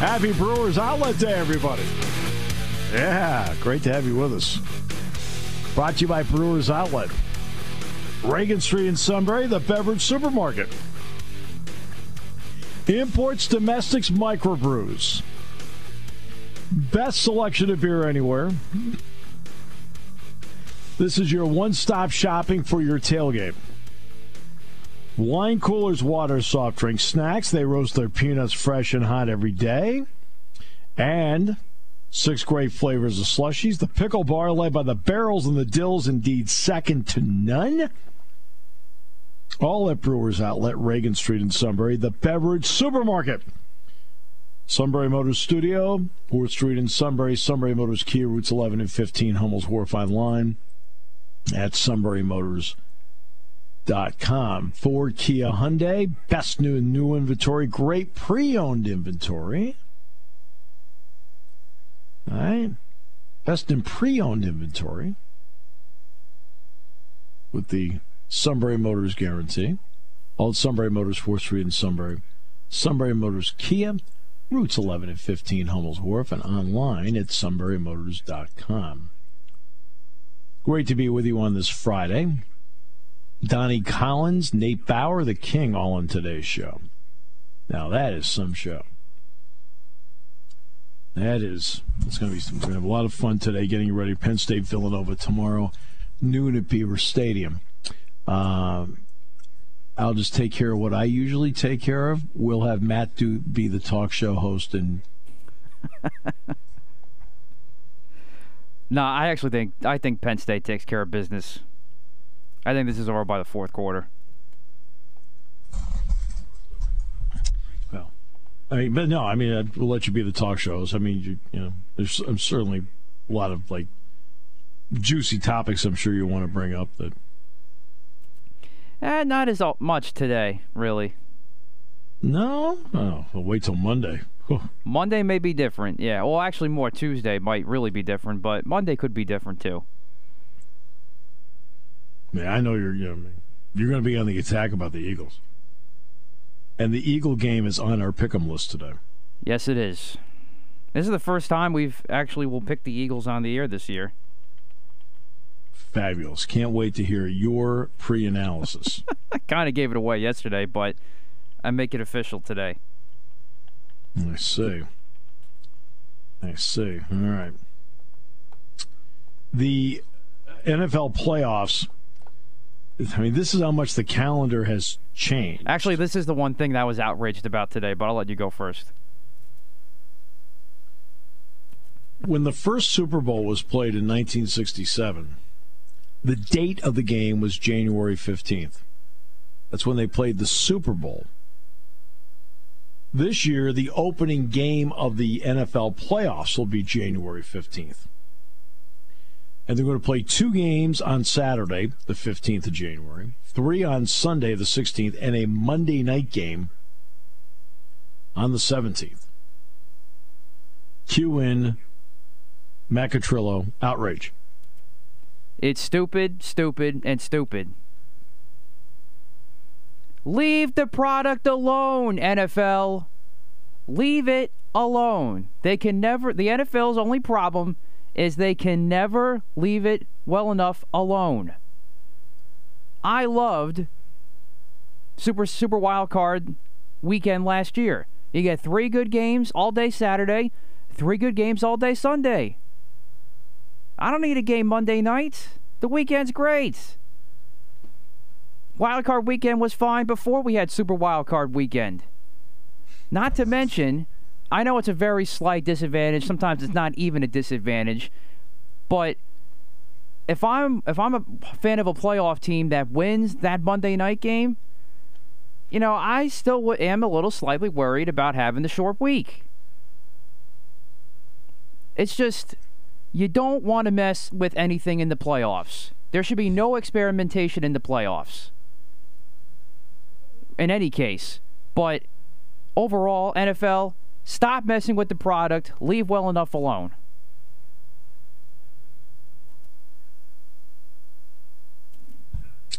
Happy Brewers Outlet Day, everybody. Yeah, great to have you with us. Brought to you by Brewers Outlet. Reagan Street in Sunbury, the beverage supermarket. Imports, domestics, microbrews. Best selection of beer anywhere. This is your one stop shopping for your tailgate. Wine coolers, water, soft drinks, snacks. They roast their peanuts fresh and hot every day. And six great flavors of slushies. The pickle bar, led by the barrels and the dills, indeed second to none. All at Brewers Outlet, Reagan Street in Sunbury, the beverage supermarket. Sunbury Motors Studio, 4th Street in Sunbury, Sunbury Motors Kia, routes 11 and 15, Hummel's Wharf Line at Sunbury sunburymotors.com. Ford, Kia, Hyundai, best new and new inventory, great pre-owned inventory. All right. Best in pre-owned inventory with the Sunbury Motors guarantee. All Sunbury Motors, 4th Street in Sunbury. Sunbury Motors Kia, routes 11 and 15 Hummel's Wharf, and online at sunburymotors.com. Great to be with you on this Friday. Donnie Collins, Nate Bauer, the King, all on today's show. Now that is some show. That is, it's going to be. We're going to have a lot of fun today, getting ready. Penn State, Villanova tomorrow, noon at Beaver Stadium. Um, I'll just take care of what I usually take care of. We'll have Matt do be the talk show host and. no, I actually think I think Penn State takes care of business. I think this is over by the fourth quarter. Well, I mean, but no, I mean, I will let you be the talk shows. I mean, you, you know, there's um, certainly a lot of like juicy topics. I'm sure you want to bring up that. Eh, not as much today, really. No, oh, well, wait till Monday. Monday may be different. Yeah, well, actually, more Tuesday might really be different, but Monday could be different too. Yeah, I know you're. You know, you're going to be on the attack about the Eagles, and the Eagle game is on our pick'em list today. Yes, it is. This is the first time we've actually will pick the Eagles on the air this year. Fabulous! Can't wait to hear your pre-analysis. I kind of gave it away yesterday, but I make it official today. I see. I see. All right. The NFL playoffs. I mean, this is how much the calendar has changed. Actually, this is the one thing that I was outraged about today, but I'll let you go first. When the first Super Bowl was played in 1967, the date of the game was January 15th. That's when they played the Super Bowl. This year, the opening game of the NFL playoffs will be January 15th. And they're going to play two games on Saturday, the 15th of January, three on Sunday, the 16th, and a Monday night game on the 17th. Cue in Macatrillo outrage. It's stupid, stupid, and stupid. Leave the product alone, NFL. Leave it alone. They can never, the NFL's only problem is they can never leave it well enough alone. I loved Super Super Wild Card weekend last year. You get three good games all day Saturday, three good games all day Sunday. I don't need a game Monday night. The weekend's great. Wild Card weekend was fine before we had Super Wild Card weekend. Not to mention, I know it's a very slight disadvantage. Sometimes it's not even a disadvantage, but if I'm if I'm a fan of a playoff team that wins that Monday night game, you know, I still am a little slightly worried about having the short week. It's just you don't want to mess with anything in the playoffs. There should be no experimentation in the playoffs. In any case, but overall, NFL, stop messing with the product. Leave well enough alone.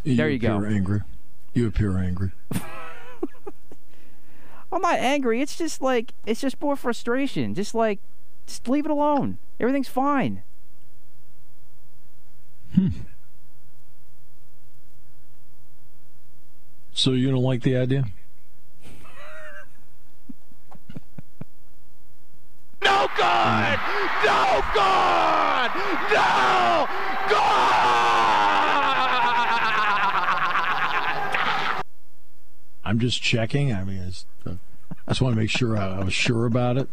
You There you go. appear Angry. You appear angry. I'm not angry. It's just like it's just more frustration. Just like just leave it alone. Everything's fine. Hmm. So you don't like the idea? Good! No good! No good! I'm just checking. I mean, it's, uh, I just want to make sure I, I was sure about it.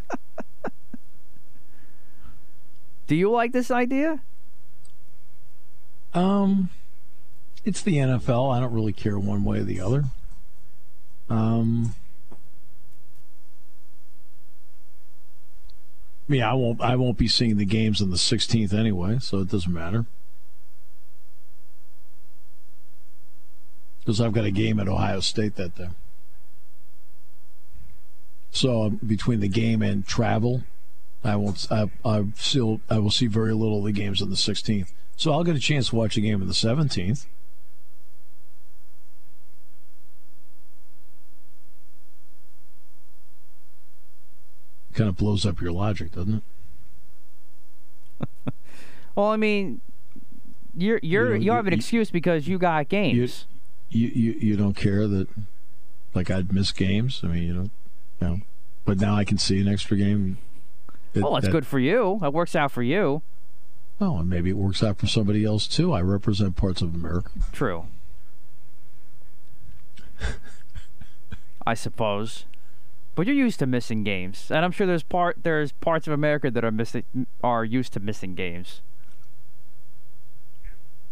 Do you like this idea? Um, it's the NFL. I don't really care one way or the other. Um, yeah, I won't. I won't be seeing the games on the 16th anyway, so it doesn't matter. Because I've got a game at Ohio State that day. So um, between the game and travel, I won't. I, I still. I will see very little of the games on the 16th. So I'll get a chance to watch a game on the 17th. Kind of blows up your logic, doesn't it? Well, I mean, you're you're You you, know, have an you- excuse because you got games. You you you don't care that like I'd miss games. I mean, you know, no. But now I can see an extra game. It- well, that's that- good for you. That works out for you. Oh, and maybe it works out for somebody else too. I represent parts of America. True. I suppose. But you're used to missing games, and I'm sure there's part there's parts of America that are missing are used to missing games.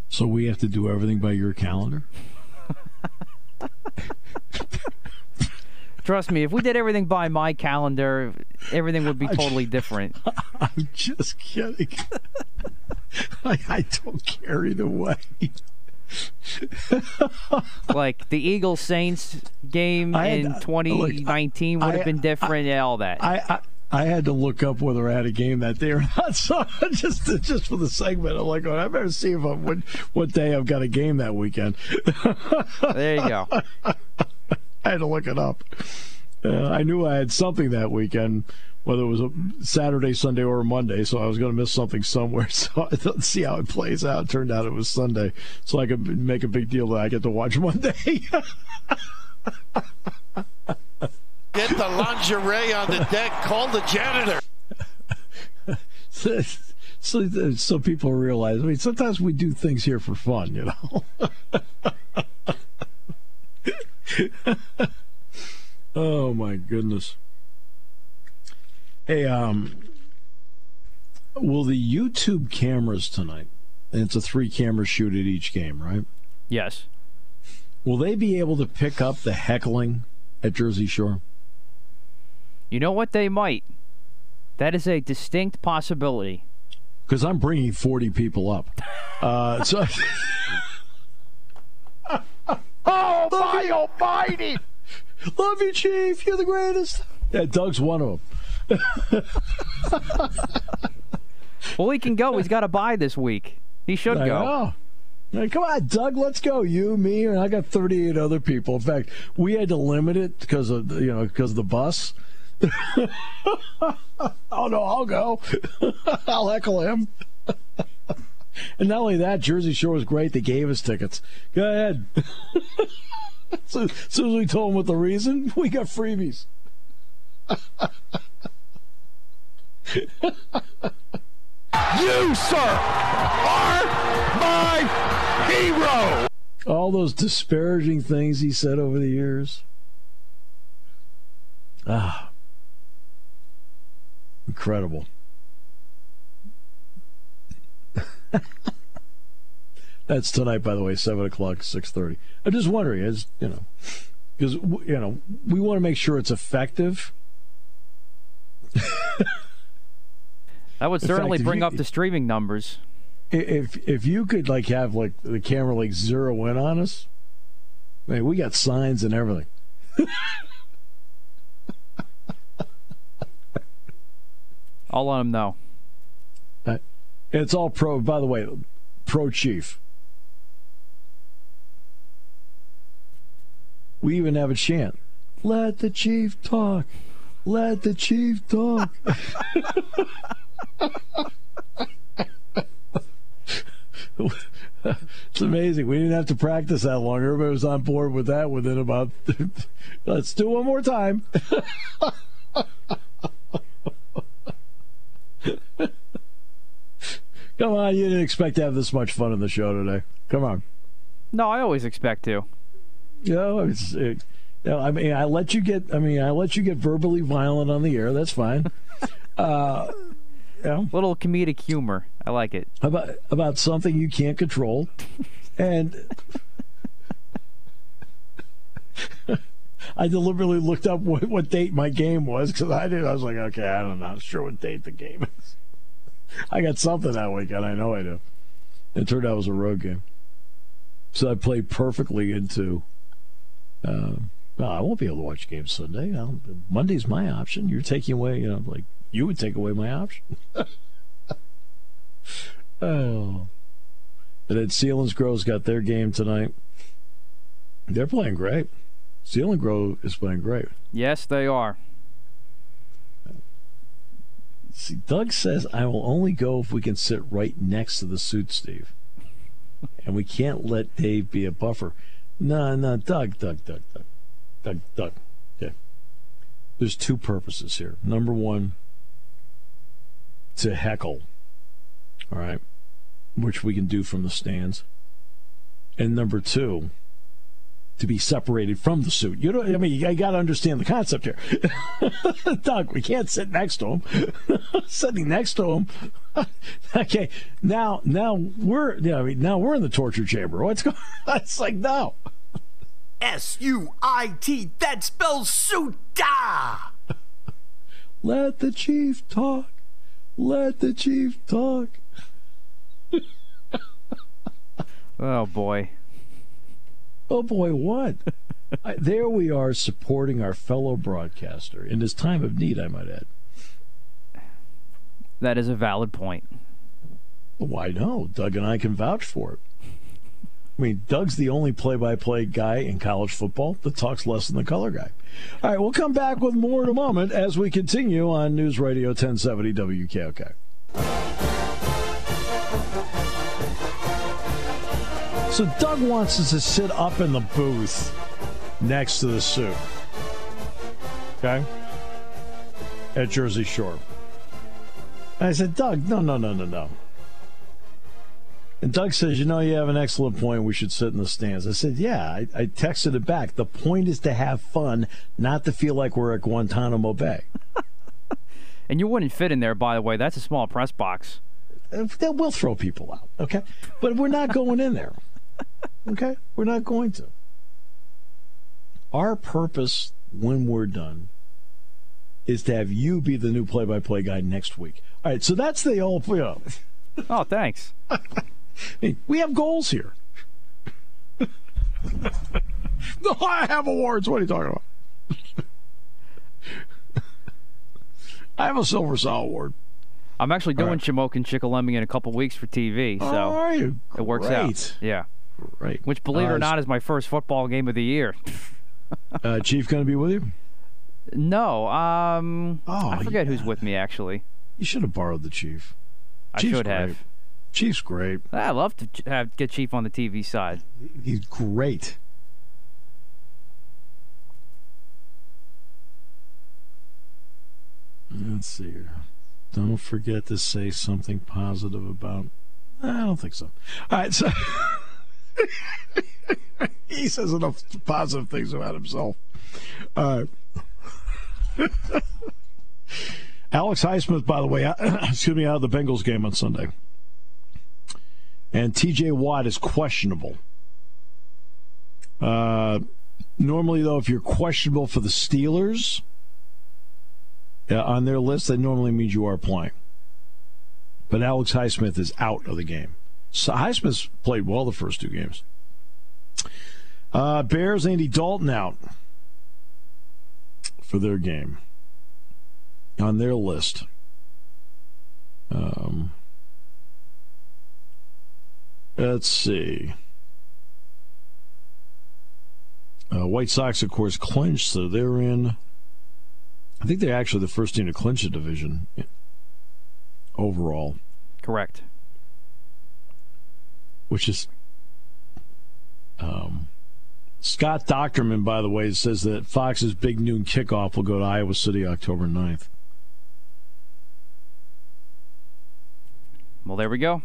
So we have to do everything by your calendar. Trust me, if we did everything by my calendar, everything would be totally different. I'm just kidding. I, I don't care either way. like the Eagles Saints game had- in look, 2019 would I- have been different, and all that. I, I I had to look up whether I had a game that day or not. So just just for the segment, I'm like, oh, I better see if I'm, what what day I've got a game that weekend. there you go. I had to look it up. Uh, I knew I had something that weekend, whether it was a Saturday, Sunday, or a Monday. So I was going to miss something somewhere. So I thought, see how it plays out. It turned out it was Sunday, so I could make a big deal that I get to watch Monday. Get the lingerie on the deck. Call the janitor. so, so, so people realize. I mean, sometimes we do things here for fun, you know. oh my goodness. Hey, um, will the YouTube cameras tonight? And it's a three-camera shoot at each game, right? Yes. Will they be able to pick up the heckling at Jersey Shore? You know what? They might. That is a distinct possibility. Because I'm bringing 40 people up. Uh, so. Oh, my almighty! Love you, Chief. You're the greatest. Yeah, Doug's one of them. Well, he can go. He's got to buy this week. He should I go. know. Like, come on, Doug, let's go. You, me, and I got 38 other people. In fact, we had to limit it because of you know because of the bus. oh no, I'll go. I'll heckle him. and not only that, Jersey Shore was great. They gave us tickets. Go ahead. so as soon as we told them what the reason, we got freebies. You, sir, are my hero! all those disparaging things he said over the years. Ah, incredible. That's tonight, by the way, seven o'clock, six thirty. I'm just wondering, as you know, because you know we want to make sure it's effective. That would In certainly bring you- up the streaming numbers. if if you could like have like the camera like zero in on us, man, we got signs and everything. I'll let them know. Uh, it's all pro. By the way, pro chief. We even have a chant. Let the chief talk. Let the chief talk. it's amazing. We didn't have to practice that long. Everybody was on board with that within about. Let's do one more time. Come on, you didn't expect to have this much fun in the show today. Come on. No, I always expect to. You know, it's, it, you know, I mean, I let you get. I mean, I let you get verbally violent on the air. That's fine. uh, you know, Little comedic humor. I like it. about about something you can't control, and I deliberately looked up what, what date my game was because I did. I was like, okay, I don't know, not sure what date the game is. I got something that weekend. I know I do. It turned out it was a road game, so I played perfectly into. Uh, well, I won't be able to watch games Sunday. I'll, Monday's my option. You're taking away, you know, like you would take away my option. oh. And then Selinsgrove's got their game tonight. They're playing great. Selinsgrove is playing great. Yes, they are. See, Doug says I will only go if we can sit right next to the suit, Steve. And we can't let Dave be a buffer. No, no, Doug, Doug, Doug, Doug, Doug, Doug. Okay. There's two purposes here. Number one, to heckle, all right, which we can do from the stands. And number two, to be separated from the suit. You know, I mean, you got to understand the concept here. Doug, we can't sit next to him. Sitting next to him. okay, now, now we're, yeah, I mean, now we're in the torture chamber. What's going? It's like no. S U I T. That spells Suta. Let the chief talk. Let the chief talk. Oh boy. Oh boy, what? I, there we are supporting our fellow broadcaster in his time of need, I might add. That is a valid point. Why no? Doug and I can vouch for it. I mean, Doug's the only play by play guy in college football that talks less than the color guy. All right, we'll come back with more in a moment as we continue on News Radio 1070 WKOK. So, Doug wants us to sit up in the booth next to the suit. Okay? At Jersey Shore. And I said, Doug, no, no, no, no, no. And Doug says, You know, you have an excellent point. We should sit in the stands. I said, Yeah. I, I texted it back. The point is to have fun, not to feel like we're at Guantanamo Bay. And you wouldn't fit in there, by the way. That's a small press box. Uh, then We'll throw people out, okay? But we're not going in there, okay? We're not going to. Our purpose when we're done is to have you be the new play by play guy next week. All right, so that's the old, you know, Oh, thanks. Hey, we have goals here. no, I have awards. What are you talking about? I have a Silver Saw award. I'm actually doing right. Shamokin and Shikellamy in a couple weeks for TV, so are you? it works Great. out. Yeah. Right. Which, believe it Uh, or not, is my first football game of the year. uh, Chief going to be with you? No, um, Oh, I forget who's with me actually. You should have borrowed the Chief. I Chief's should great. have. Chief's great. I love to have get Chief on the TV side. He's great. Let's see here. Don't forget to say something positive about. I don't think so. All right, so he says enough positive things about himself. All right. Alex Highsmith, by the way, excuse me, out of the Bengals game on Sunday. And TJ Watt is questionable. Uh, normally, though, if you're questionable for the Steelers uh, on their list, that normally means you are playing. but Alex Highsmith is out of the game. So Highsmith's played well the first two games. Uh, Bears, Andy Dalton out for their game on their list. Um, let's see. Uh, White Sox, of course, clinched, so they're in. I think they're actually the first team to clinch a division overall. Correct. Which is. Um, Scott Dochterman, by the way, says that Fox's big noon kickoff will go to Iowa City October 9th. Well, there we go.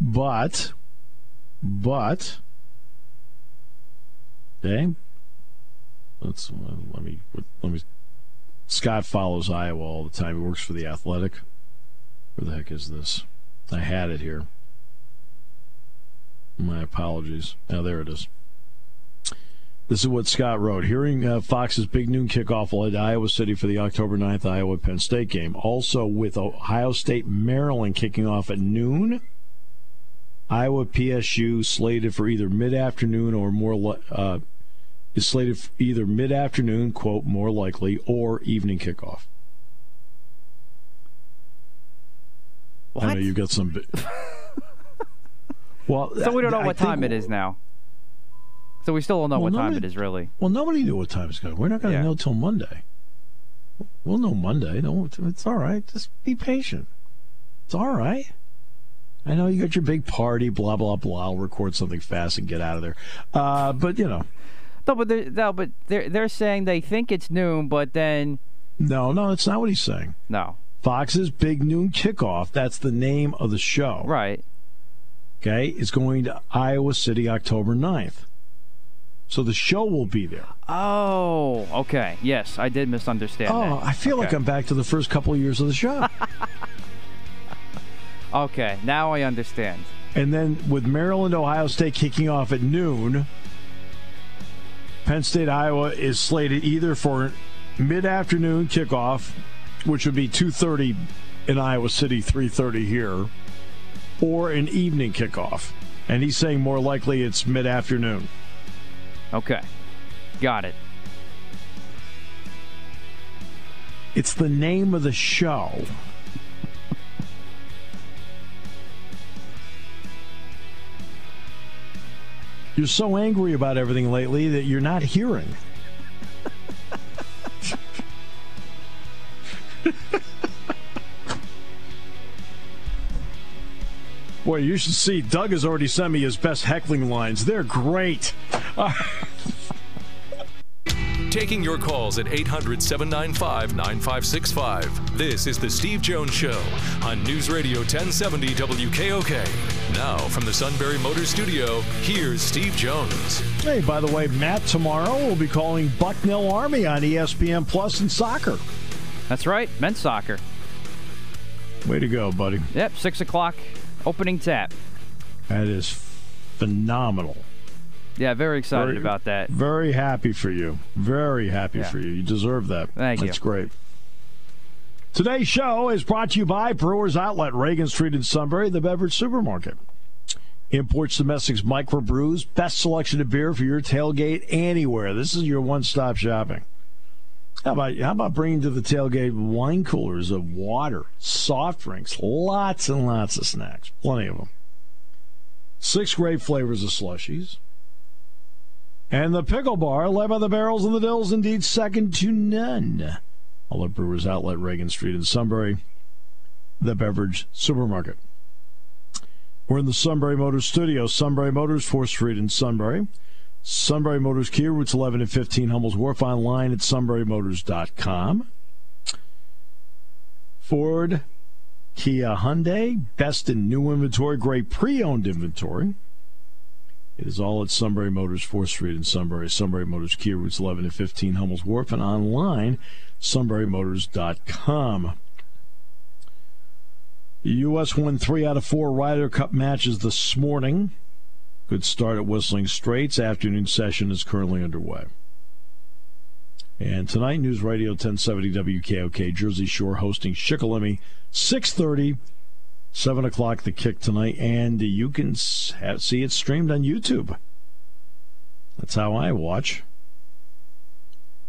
But, but, okay, let's let me let me. Scott follows Iowa all the time. He works for the Athletic. Where the heck is this? I had it here. My apologies. Now there it is. This is what Scott wrote. Hearing uh, Fox's big noon kickoff will head Iowa City for the October 9th Iowa Penn State game. Also, with Ohio State Maryland kicking off at noon, Iowa PSU slated for either mid afternoon or more, uh, is slated for either mid afternoon, quote, more likely, or evening kickoff. What? I know you've got some. well, so we don't know I what time it is now. So we still don't know well, what nobody, time it is really. Well, nobody knew what time it's going. We're not going to yeah. know till Monday. We'll know Monday. No, it's all right. Just be patient. It's all right. I know you got your big party, blah blah blah. I'll record something fast and get out of there. Uh, but you know, no, but they're, no, but they're they're saying they think it's noon, but then no, no, that's not what he's saying. No, Fox's Big Noon Kickoff. That's the name of the show. Right. Okay, it's going to Iowa City October 9th. So the show will be there. Oh, okay. Yes, I did misunderstand. Oh, that. I feel okay. like I'm back to the first couple of years of the show. okay, now I understand. And then with Maryland, Ohio State kicking off at noon, Penn State, Iowa is slated either for mid-afternoon kickoff, which would be 2:30 in Iowa City, 3:30 here, or an evening kickoff. And he's saying more likely it's mid-afternoon. Okay. Got it. It's the name of the show. You're so angry about everything lately that you're not hearing. Boy, you should see. Doug has already sent me his best heckling lines. They're great. Taking your calls at 800 795 9565. This is The Steve Jones Show on News Radio 1070 WKOK. Now, from the Sunbury Motor Studio, here's Steve Jones. Hey, by the way, Matt tomorrow will be calling Bucknell Army on ESPN Plus in soccer. That's right, men's soccer. Way to go, buddy. Yep, 6 o'clock opening tap. That is phenomenal. Yeah, very excited very, about that. Very happy for you. Very happy yeah. for you. You deserve that. Thank That's you. That's great. Today's show is brought to you by Brewers Outlet, Reagan Street in Sunbury, the beverage supermarket. Imports domestics microbrews, best selection of beer for your tailgate anywhere. This is your one-stop shopping. How about how about bringing to the tailgate wine coolers of water, soft drinks, lots and lots of snacks, plenty of them. Six great flavors of slushies. And the pickle bar, led by the barrels and the dills, indeed second to none. All at Brewers Outlet, Reagan Street in Sunbury, the beverage supermarket. We're in the Sunbury Motors studio, Sunbury Motors, 4th Street in Sunbury. Sunbury Motors Kia, routes 11 and 15, Hummel's Wharf, online at sunburymotors.com. Ford, Kia Hyundai, best in new inventory, great pre owned inventory. It is all at Sunbury Motors, 4th Street in Sunbury. Sunbury Motors Kia, routes 11 and 15, Hummel's Wharf, and online, sunburymotors.com. The U.S. won three out of four Ryder Cup matches this morning. Good start at Whistling Straits. Afternoon session is currently underway. And tonight, News Radio 1070 WKOK, Jersey Shore hosting Shikellamy, 630, 7 o'clock the kick tonight. And you can see it streamed on YouTube. That's how I watch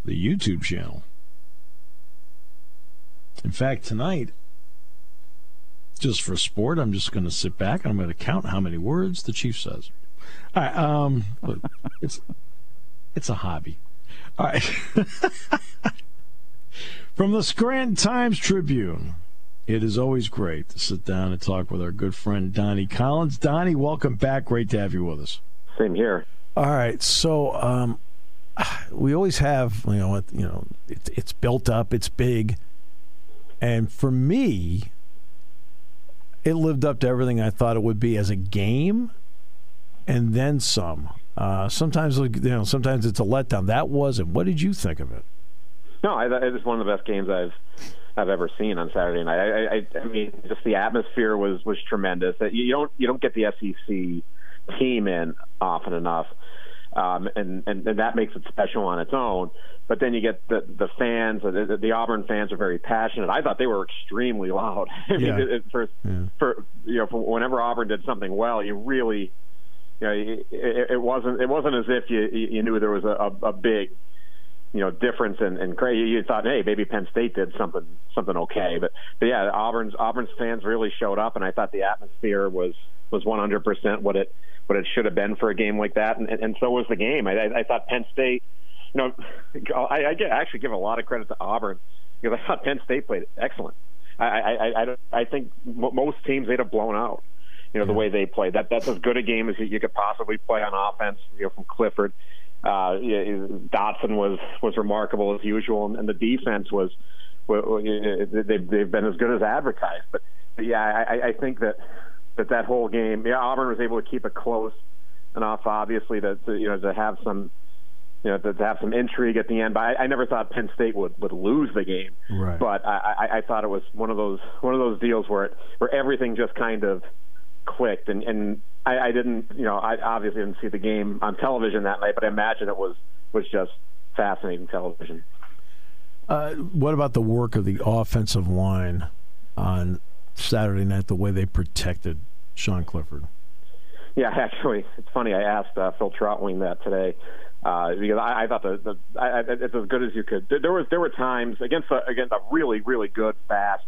the YouTube channel. In fact, tonight, just for sport, I'm just going to sit back and I'm going to count how many words the chief says. All right, um, it's it's a hobby. All right. From the Scranton Times Tribune, it is always great to sit down and talk with our good friend Donnie Collins. Donnie, welcome back. Great to have you with us. Same here. All right, so um, we always have, you know, you know, it, it's built up, it's big, and for me, it lived up to everything I thought it would be as a game, and then some. Uh, sometimes, you know, sometimes it's a letdown. That wasn't. What did you think of it? No, I, it was one of the best games I've I've ever seen on Saturday night. I, I, I mean, just the atmosphere was was tremendous. You don't you don't get the SEC team in often enough um, and, and and that makes it special on its own. But then you get the the fans. The, the Auburn fans are very passionate. I thought they were extremely loud. I mean, yeah. it, for yeah. for you know, for whenever Auburn did something well, you really, you know, it, it wasn't it wasn't as if you you knew there was a, a, a big you know difference in, in crazy. You thought, hey, maybe Penn State did something something okay, but but yeah, Auburn's Auburn's fans really showed up, and I thought the atmosphere was was 100% what it what it should have been for a game like that, and, and, and so was the game. I, I, I thought Penn State, you know, I, I get, actually give a lot of credit to Auburn because I thought Penn State played excellent. I I I, I think most teams they'd have blown out. You know the way they played. That that's as good a game as you could possibly play on offense. You know from Clifford. Uh, Dotson was was remarkable as usual, and, and the defense was. They've they've been as good as advertised, but yeah, I, I think that that that whole game, yeah, Auburn was able to keep it close enough, obviously, to, to you know to have some you know, to, to, have some intrigue at the end. But I, I, never thought Penn State would, would lose the game. Right. But I, I, I, thought it was one of those one of those deals where it, where everything just kind of clicked. And, and I, I didn't, you know, I obviously didn't see the game on television that night, but I imagine it was was just fascinating television. Uh, what about the work of the offensive line on Saturday night? The way they protected Sean Clifford. Yeah, actually, it's funny. I asked uh, Phil Trautwein that today uh, because I, I thought the, the I, it's as good as you could. There was there were times against a, against a really really good, fast,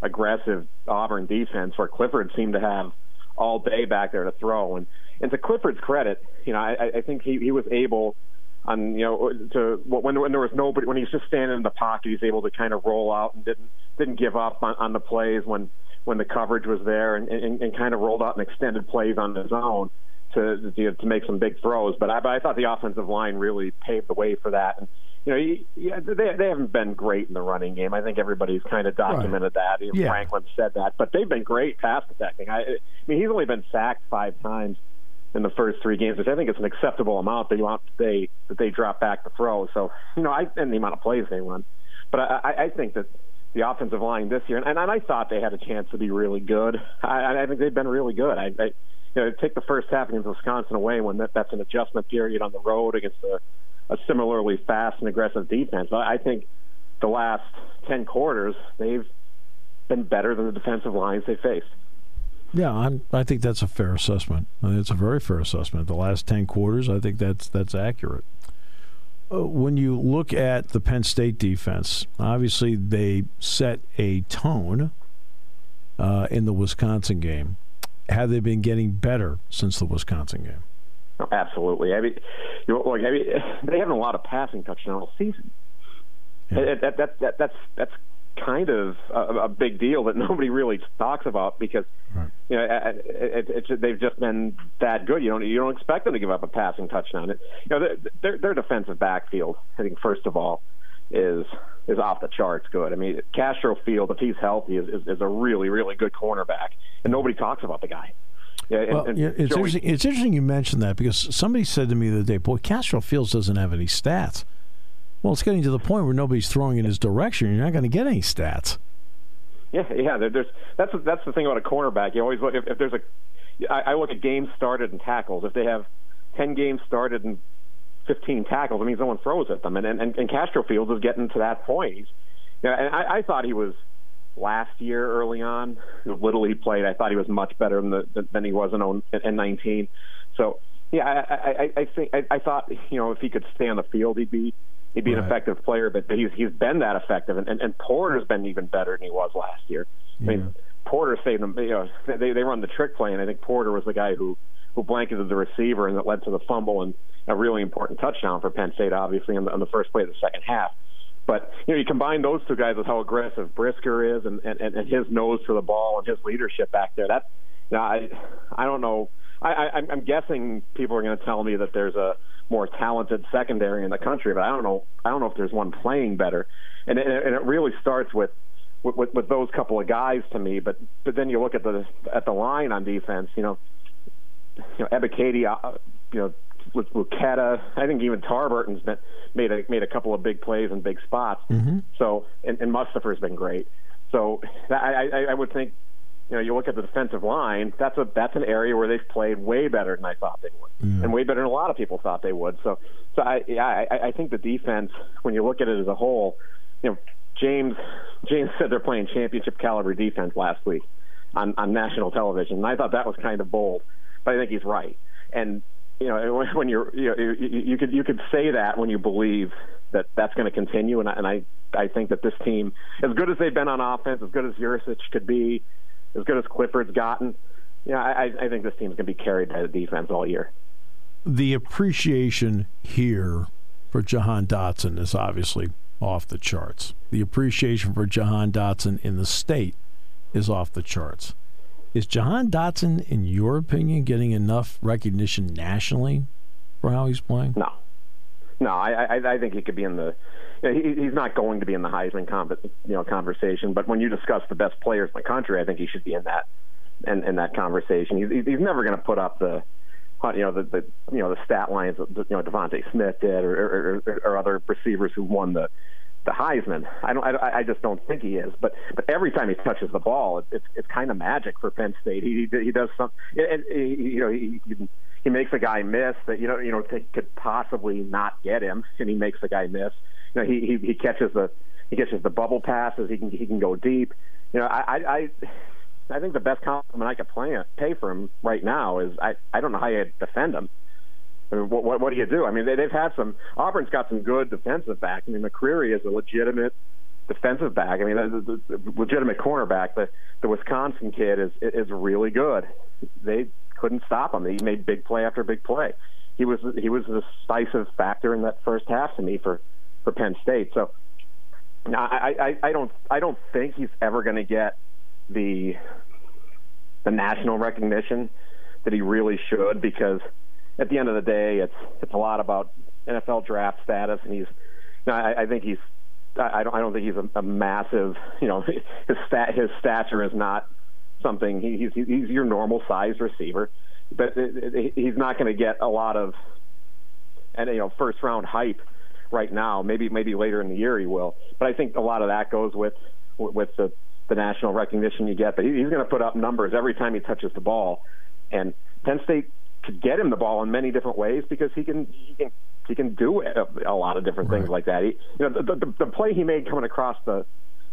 aggressive Auburn defense where Clifford seemed to have all day back there to throw. And and to Clifford's credit, you know, I, I think he he was able on you know to when when there was nobody when he's just standing in the pocket, he's able to kind of roll out and didn't didn't give up on, on the plays when when the coverage was there and, and, and kind of rolled out and extended plays on his own to to, to make some big throws. But I, but I thought the offensive line really paved the way for that. And you know, yeah, they they haven't been great in the running game. I think everybody's kind of documented right. that. You know, yeah. Franklin said that, but they've been great pass protecting. I, I mean, he's only been sacked five times in the first three games, which I think is an acceptable amount that you want they that they drop back to throw. So you know, I and the amount of plays they run. But I, I think that the offensive line this year, and, and I thought they had a chance to be really good. I, I think they've been really good. I, I you know, take the first half against Wisconsin away when that, that's an adjustment period on the road against a, a similarly fast and aggressive defense. I, I think the last ten quarters they've been better than the defensive lines they faced. Yeah, I'm, I think that's a fair assessment. It's a very fair assessment. The last ten quarters, I think that's that's accurate. Uh, when you look at the Penn State defense, obviously they set a tone uh, in the Wisconsin game. Have they been getting better since the Wisconsin game? Absolutely. I mean, you know, like, I mean, they have a lot of passing touchdowns all season. Yeah. That, that, that, that's that's kind of a, a, big deal that nobody really talks about because right. you know it, it, it, they've just been that good. You don't you don't expect them to give up a passing touchdown. It, you know their, their defensive backfield. I think first of all is is off the charts good. I mean Castro Field, if he's healthy, is, is, is a really really good cornerback, and nobody talks about the guy. Yeah, and, well, and yeah, it's Joey, interesting. It's interesting you mentioned that because somebody said to me the other day, "Boy, Castro Fields doesn't have any stats." Well, it's getting to the point where nobody's throwing in his direction. You're not going to get any stats. Yeah, yeah. There, there's that's that's the thing about a cornerback. You always look if, if there's a. I, I look at games started and tackles. If they have ten games started and 15 tackles, it means no one throws at them. And and, and Castro Fields is getting to that point. He's, you know, and I, I thought he was last year early on. Little he played, I thought he was much better than the, than he was in, oh, in 19. So yeah, I, I, I think I, I thought you know if he could stay on the field, he'd be he'd be right. an effective player. But he's he's been that effective, and, and, and Porter's been even better than he was last year. Yeah. I mean, Porter saved them. You know, they they run the trick play, and I think Porter was the guy who who blanketed the receiver, and that led to the fumble and a really important touchdown for Penn State, obviously on the, on the first play of the second half. But you know, you combine those two guys with how aggressive Brisker is, and, and, and his nose for the ball and his leadership back there. That, know, I I don't know. I, I, I'm guessing people are going to tell me that there's a more talented secondary in the country, but I don't know. I don't know if there's one playing better, and it, and it really starts with with, with, those couple of guys to me. But but then you look at the at the line on defense. You know, you know Ebiketie, uh, you know with Luketa. I think even Tarburton's been, made a made a couple of big plays and big spots. Mm-hmm. So and, and Mustipher's been great. So I, I, I would think you know, you look at the defensive line. That's a that's an area where they've played way better than I thought they would, mm. and way better than a lot of people thought they would. So, so I, I I think the defense, when you look at it as a whole, you know, James James said they're playing championship caliber defense last week on on national television, and I thought that was kind of bold, but I think he's right. And you know, when you're you, know, you, you could you could say that when you believe that that's going to continue, and I, and I I think that this team, as good as they've been on offense, as good as Yurcich could be as good as Clifford's gotten, yeah, I, I think this team's going to be carried by the defense all year. The appreciation here for Jahan Dotson is obviously off the charts. The appreciation for Jahan Dotson in the state is off the charts. Is Jahan Dotson, in your opinion, getting enough recognition nationally for how he's playing? No, no. I, I, I think he could be in the you know, he, he's not going to be in the Heisman con- you know conversation. But when you discuss the best players in the country, I think he should be in that in, in that conversation. He's, he's never going to put up the you know the, the you know the stat lines that you know DeVonta Smith did or, or, or, or other receivers who won the the Heisman. I don't. I, I just don't think he is. But but every time he touches the ball, it, it's it's kind of magic for Penn State. He he does some. And he, you know he he makes a guy miss that you know you know could possibly not get him, and he makes the guy miss you know, he, he he catches the he catches the bubble passes. He can he can go deep. You know, I I I think the best compliment I could play, pay for him right now is I I don't know how you defend him. I mean, what, what, what do you do? I mean, they, they've had some. Auburn's got some good defensive back. I mean, McCreary is a legitimate defensive back. I mean, the, the, the legitimate cornerback. The the Wisconsin kid is is really good. They couldn't stop him. He made big play after big play. He was he was a decisive factor in that first half to me for for Penn State. So I, I, I don't I don't think he's ever going to get the the national recognition that he really should because at the end of the day it's it's a lot about NFL draft status and he's you know, I, I think he's I don't I don't think he's a, a massive you know his stat his stature is not something he, he's he's your normal size receiver but he's not going to get a lot of and you know first round hype right now. Maybe maybe later in the year he will. But I think a lot of that goes with with the the national recognition you get. But he's going to put up numbers every time he touches the ball, and Penn State could get him the ball in many different ways because he can he can he can do a, a lot of different right. things like that. He, you know, the, the the play he made coming across the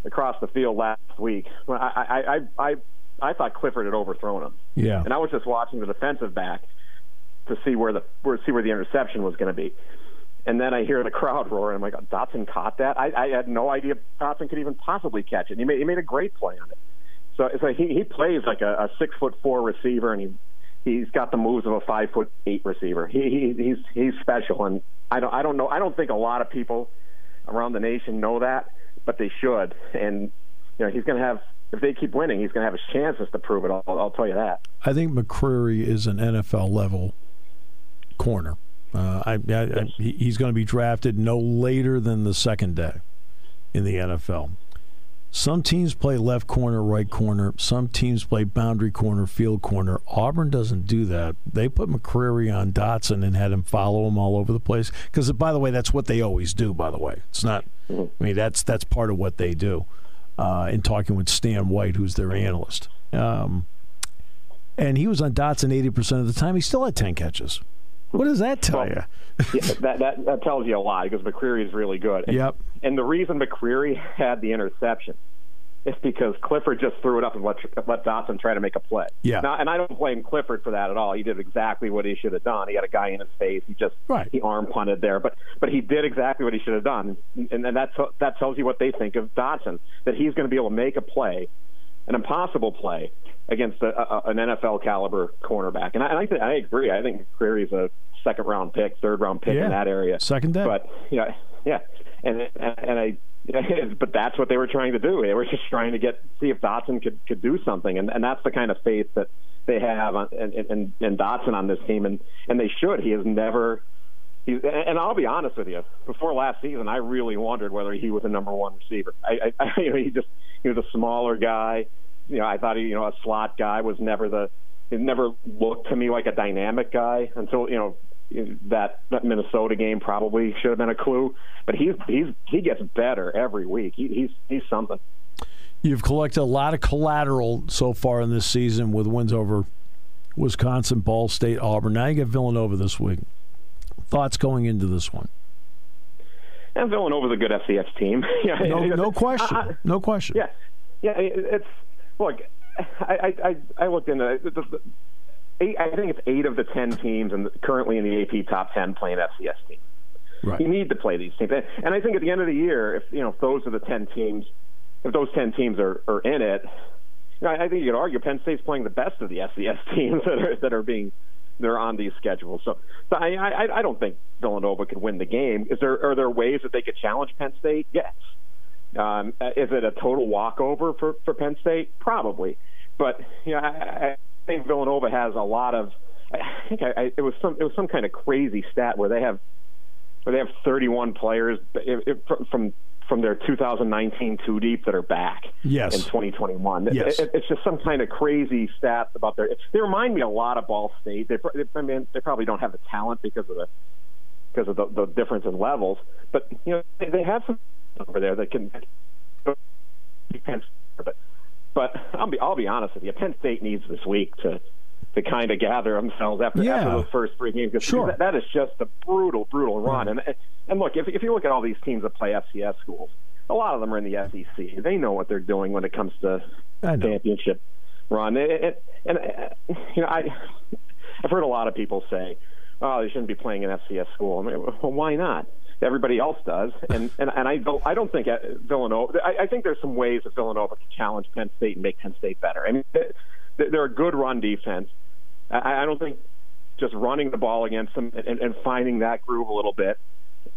across the field last week. I I I I, I thought Clifford had overthrown him. Yeah, and I was just watching the defensive back to see where the where see where the interception was going to be. And then I hear the crowd roar, and I'm like, Dotson caught that? I, I had no idea Dotson could even possibly catch it. He made, he made a great play on it. So, so he, he plays like a, a six foot four receiver, and he he's got the moves of a five foot eight receiver. He, he he's he's special, and I don't I don't know I don't think a lot of people around the nation know that, but they should. And you know he's going to have if they keep winning, he's going to have his chances to prove it. I'll, I'll tell you that. I think McCreary is an NFL level corner. Uh, I, I, I, he's going to be drafted no later than the second day in the NFL. Some teams play left corner, right corner. Some teams play boundary corner, field corner. Auburn doesn't do that. They put McCreary on Dotson and had him follow him all over the place. Because, by the way, that's what they always do. By the way, it's not. I mean, that's that's part of what they do. Uh, in talking with Stan White, who's their analyst, um, and he was on Dotson eighty percent of the time. He still had ten catches. What does that tell Well, you? yeah, that, that that tells you a lot because McCreary is really good. And, Yep. And the reason McCreary had the interception is because Clifford just threw it up and let let Dotson try to make a play. Yeah. Now, and I don't blame Clifford for that at all. He did exactly what he should have done. He had a guy in his face. He just Right. he arm punted there, but but he did exactly what he should have done. And, and that's that tells you what they think of Dotson that he's going to be able to make a play, an impossible play against a, a, an NFL caliber cornerback. And I, and I, think, I agree. I think McCreary's a second round pick, third round pick Yeah. in that area. Second day. But yeah, yeah, and and, I. But that's what they were trying to do. They were just trying to get see if Dotson could could do something, and and that's the kind of faith that they have on, and, and Dotson on this team, and and they should. He has never. He's, and I'll be honest with you. Before last season, I really wondered whether he was a number one receiver. I, I, I you know, he just he was a smaller guy. You know, I thought he, you know, a slot guy was never the. It never looked to me like a dynamic guy until you know that that Minnesota game probably should have been a clue. But he's he's he gets better every week. He, he's he's something. You've collected a lot of collateral so far in this season with wins over Wisconsin, Ball State, Auburn. Now you get Villanova this week. Thoughts going into this one? And Villanova's a good FCS team. yeah, No, no I- question. No question. Yeah, yeah. It's look. I I I- I looked into it. Eight. I think it's eight of the ten teams and currently in the AP top ten playing FCS teams. Right. You need to play these teams, and I think at the end of the year, if you know if those are the ten teams, if those ten teams are, are in it, you know, I think you could argue Penn State's playing the best of the FCS teams that are that are being they're on these schedules. So, so I, I I don't think Villanova could win the game. Is there are there ways that they could challenge Penn State? Yes. Um, is it a total walkover for, for Penn State? Probably, but you know, I think Villanova has a lot of. I think I, I, it was some it was some kind of crazy stat where they have where they have 31 players it, it, from from their 2019 two deep that are back Yes. in 2021. Yes. It, it's just some kind of crazy stats about their. They remind me a lot of Ball State. They, I mean, they probably don't have the talent because of the because of the, the difference in levels, but you know they, they have some over there that can. But but I'll be I'll be honest with you. Penn State needs this week to to kind of gather themselves after, Yeah. after those first three games. Sure. that, that is just a brutal, brutal run. And and look, if if you look at all these teams that play FCS schools, a lot of them are in the SEC. They know what they're doing when it comes to championship run. It, it, and uh, you know, I I've heard a lot of people say, "Oh, they shouldn't be playing an FCS school." I mean, well, why not? Everybody else does, and and, and I don't I don't think uh, Villanova. I, I think there's some ways that Villanova can challenge Penn State and make Penn State better. I mean, they- they're a good run defense. I, I don't think just running the ball against them and, and finding that groove a little bit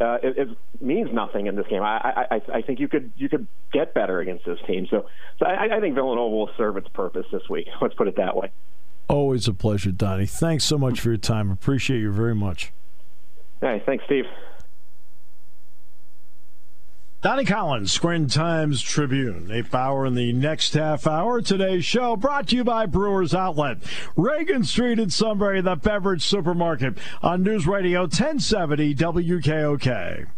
uh, it, it means nothing in this game. I, I, I- I think you could you could get better against this team. So, so I, I think Villanova will serve its purpose this week. Let's put it that way. Always a pleasure, Donnie. Thanks so much for your time. Appreciate you very much. Hey, thanks, Steve. Donnie Collins, Scranton Times Tribune. Nate Bauer in the next half hour. Today's show brought to you by Brewers Outlet. Reagan Street in Sunbury, the beverage supermarket on News Radio 1070 WKOK.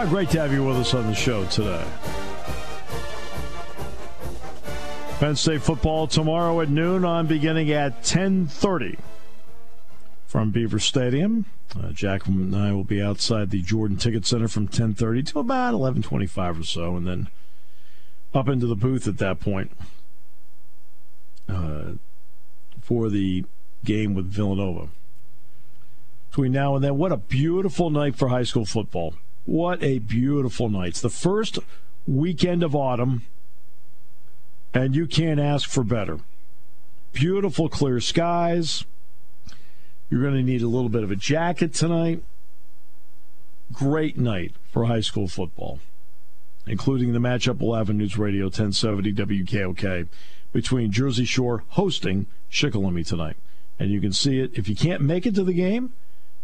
Ah, great to have you with us on the show today. Penn State football tomorrow at noon on beginning at 10:30 from Beaver Stadium. Uh, Jack and I will be outside the Jordan Ticket Center from 10:30 to about 11:25 or so, and then up into the booth at that point. Uh, for the game with Villanova. Between now and then, what a beautiful night for high school football. What a beautiful night. It's the first weekend of autumn, and you can't ask for better. Beautiful clear skies. You're going to need a little bit of a jacket tonight. Great night for high school football, including the matchup 11 News Radio 1070 WKOK between Jersey Shore hosting Shikellamy tonight. And you can see it. If you can't make it to the game,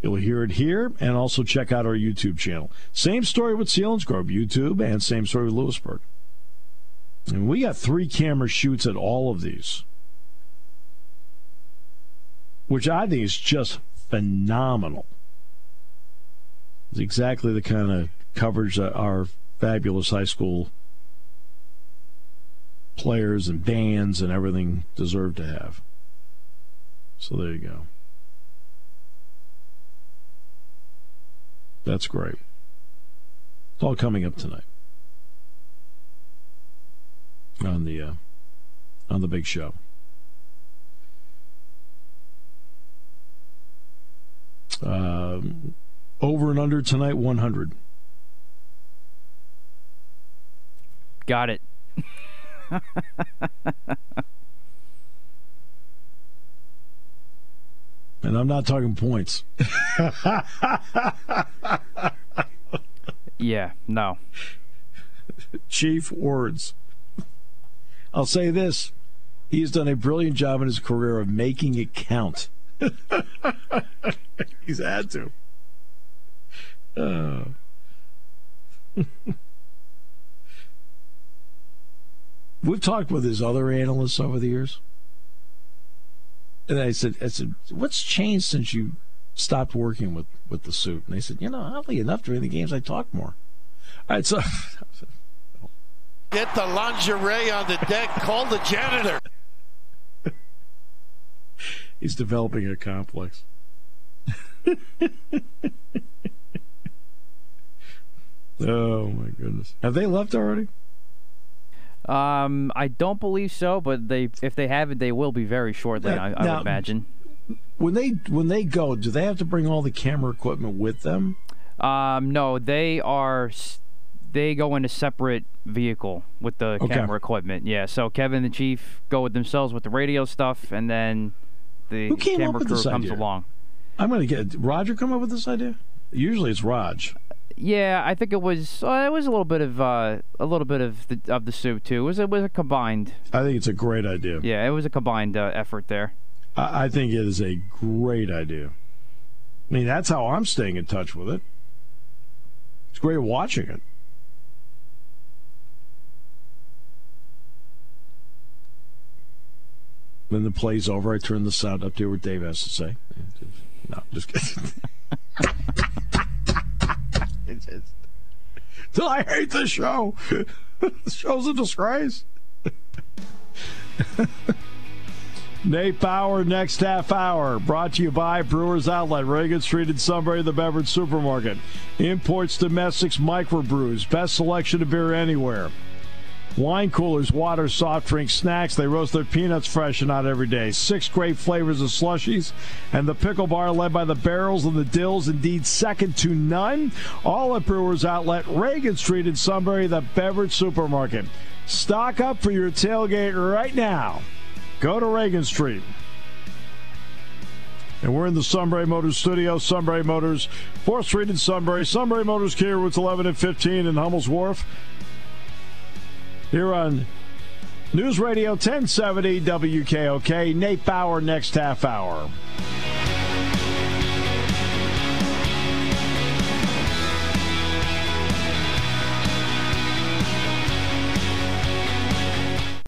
you'll hear it here and also check out our YouTube channel. Same story with Selinsgrove, YouTube, and same story with Lewisburg. And we got three camera shoots at all of these, which I think is just phenomenal. It's exactly the kind of coverage that our fabulous high school players and bands and everything deserve to have. So there you go. That's great. It's all coming up tonight on the uh, on the big show. Um, over and under tonight, one hundred. Got it. And I'm not talking points. yeah, no. Chief words. I'll say this. He's done a brilliant job in his career of making it count. He's had to. Uh. We've talked with his other analysts over the years. And I said, I said, what's changed since you stopped working with, with the suit? And they said, you know, oddly enough, during the games, I talk more. All right, so. Get the lingerie on the deck. Call the janitor. He's developing a complex. oh, my goodness. Have they left already? Um, I don't believe so, but they if they haven't, they will be very shortly. Now- I, I now- would imagine. When they when they go, do they have to bring all the camera equipment with them? Um, no, they are. They go in a separate vehicle with the Okay. camera equipment. Yeah, so Kevin and the Chief go with themselves with the radio stuff, and then the Who came up camera with crew this comes idea? along. I'm to get Roger come up with this idea. Usually it's Raj. Yeah, I think it was. Uh, it was a little bit of uh, a little bit of the of the soup too. It was it was a combined. I think it's a great idea. Yeah, it was a combined uh, effort there. I, I think it is a great idea. I mean, that's how I'm staying in touch with it. It's great watching it. When the play's over, I turn the sound up to hear what Dave has to say. No, just kidding. it's just, I hate the show. the show's a disgrace. Nate Bauer, next half hour. Brought to you by Brewers Outlet, Reagan Street in Sunbury, the beverage supermarket. Imports, domestics, microbrews. Best selection of beer anywhere. Wine coolers, water, soft drinks, snacks. They roast their peanuts fresh and not every day. Six great flavors of slushies. And the pickle bar led by the barrels and the dills, indeed second to none. All at Brewers Outlet, Reagan Street in Sunbury, the beverage supermarket. Stock up for your tailgate right now. Go to Reagan Street. And we're in the Sunbury Motors studio. Sunbury Motors, 4th Street in Sunbury. Sunbury Motors Kia routes 11 and 15 in Hummel's Wharf. Here on News Radio 1070 WKOK. Nate Bauer next half hour.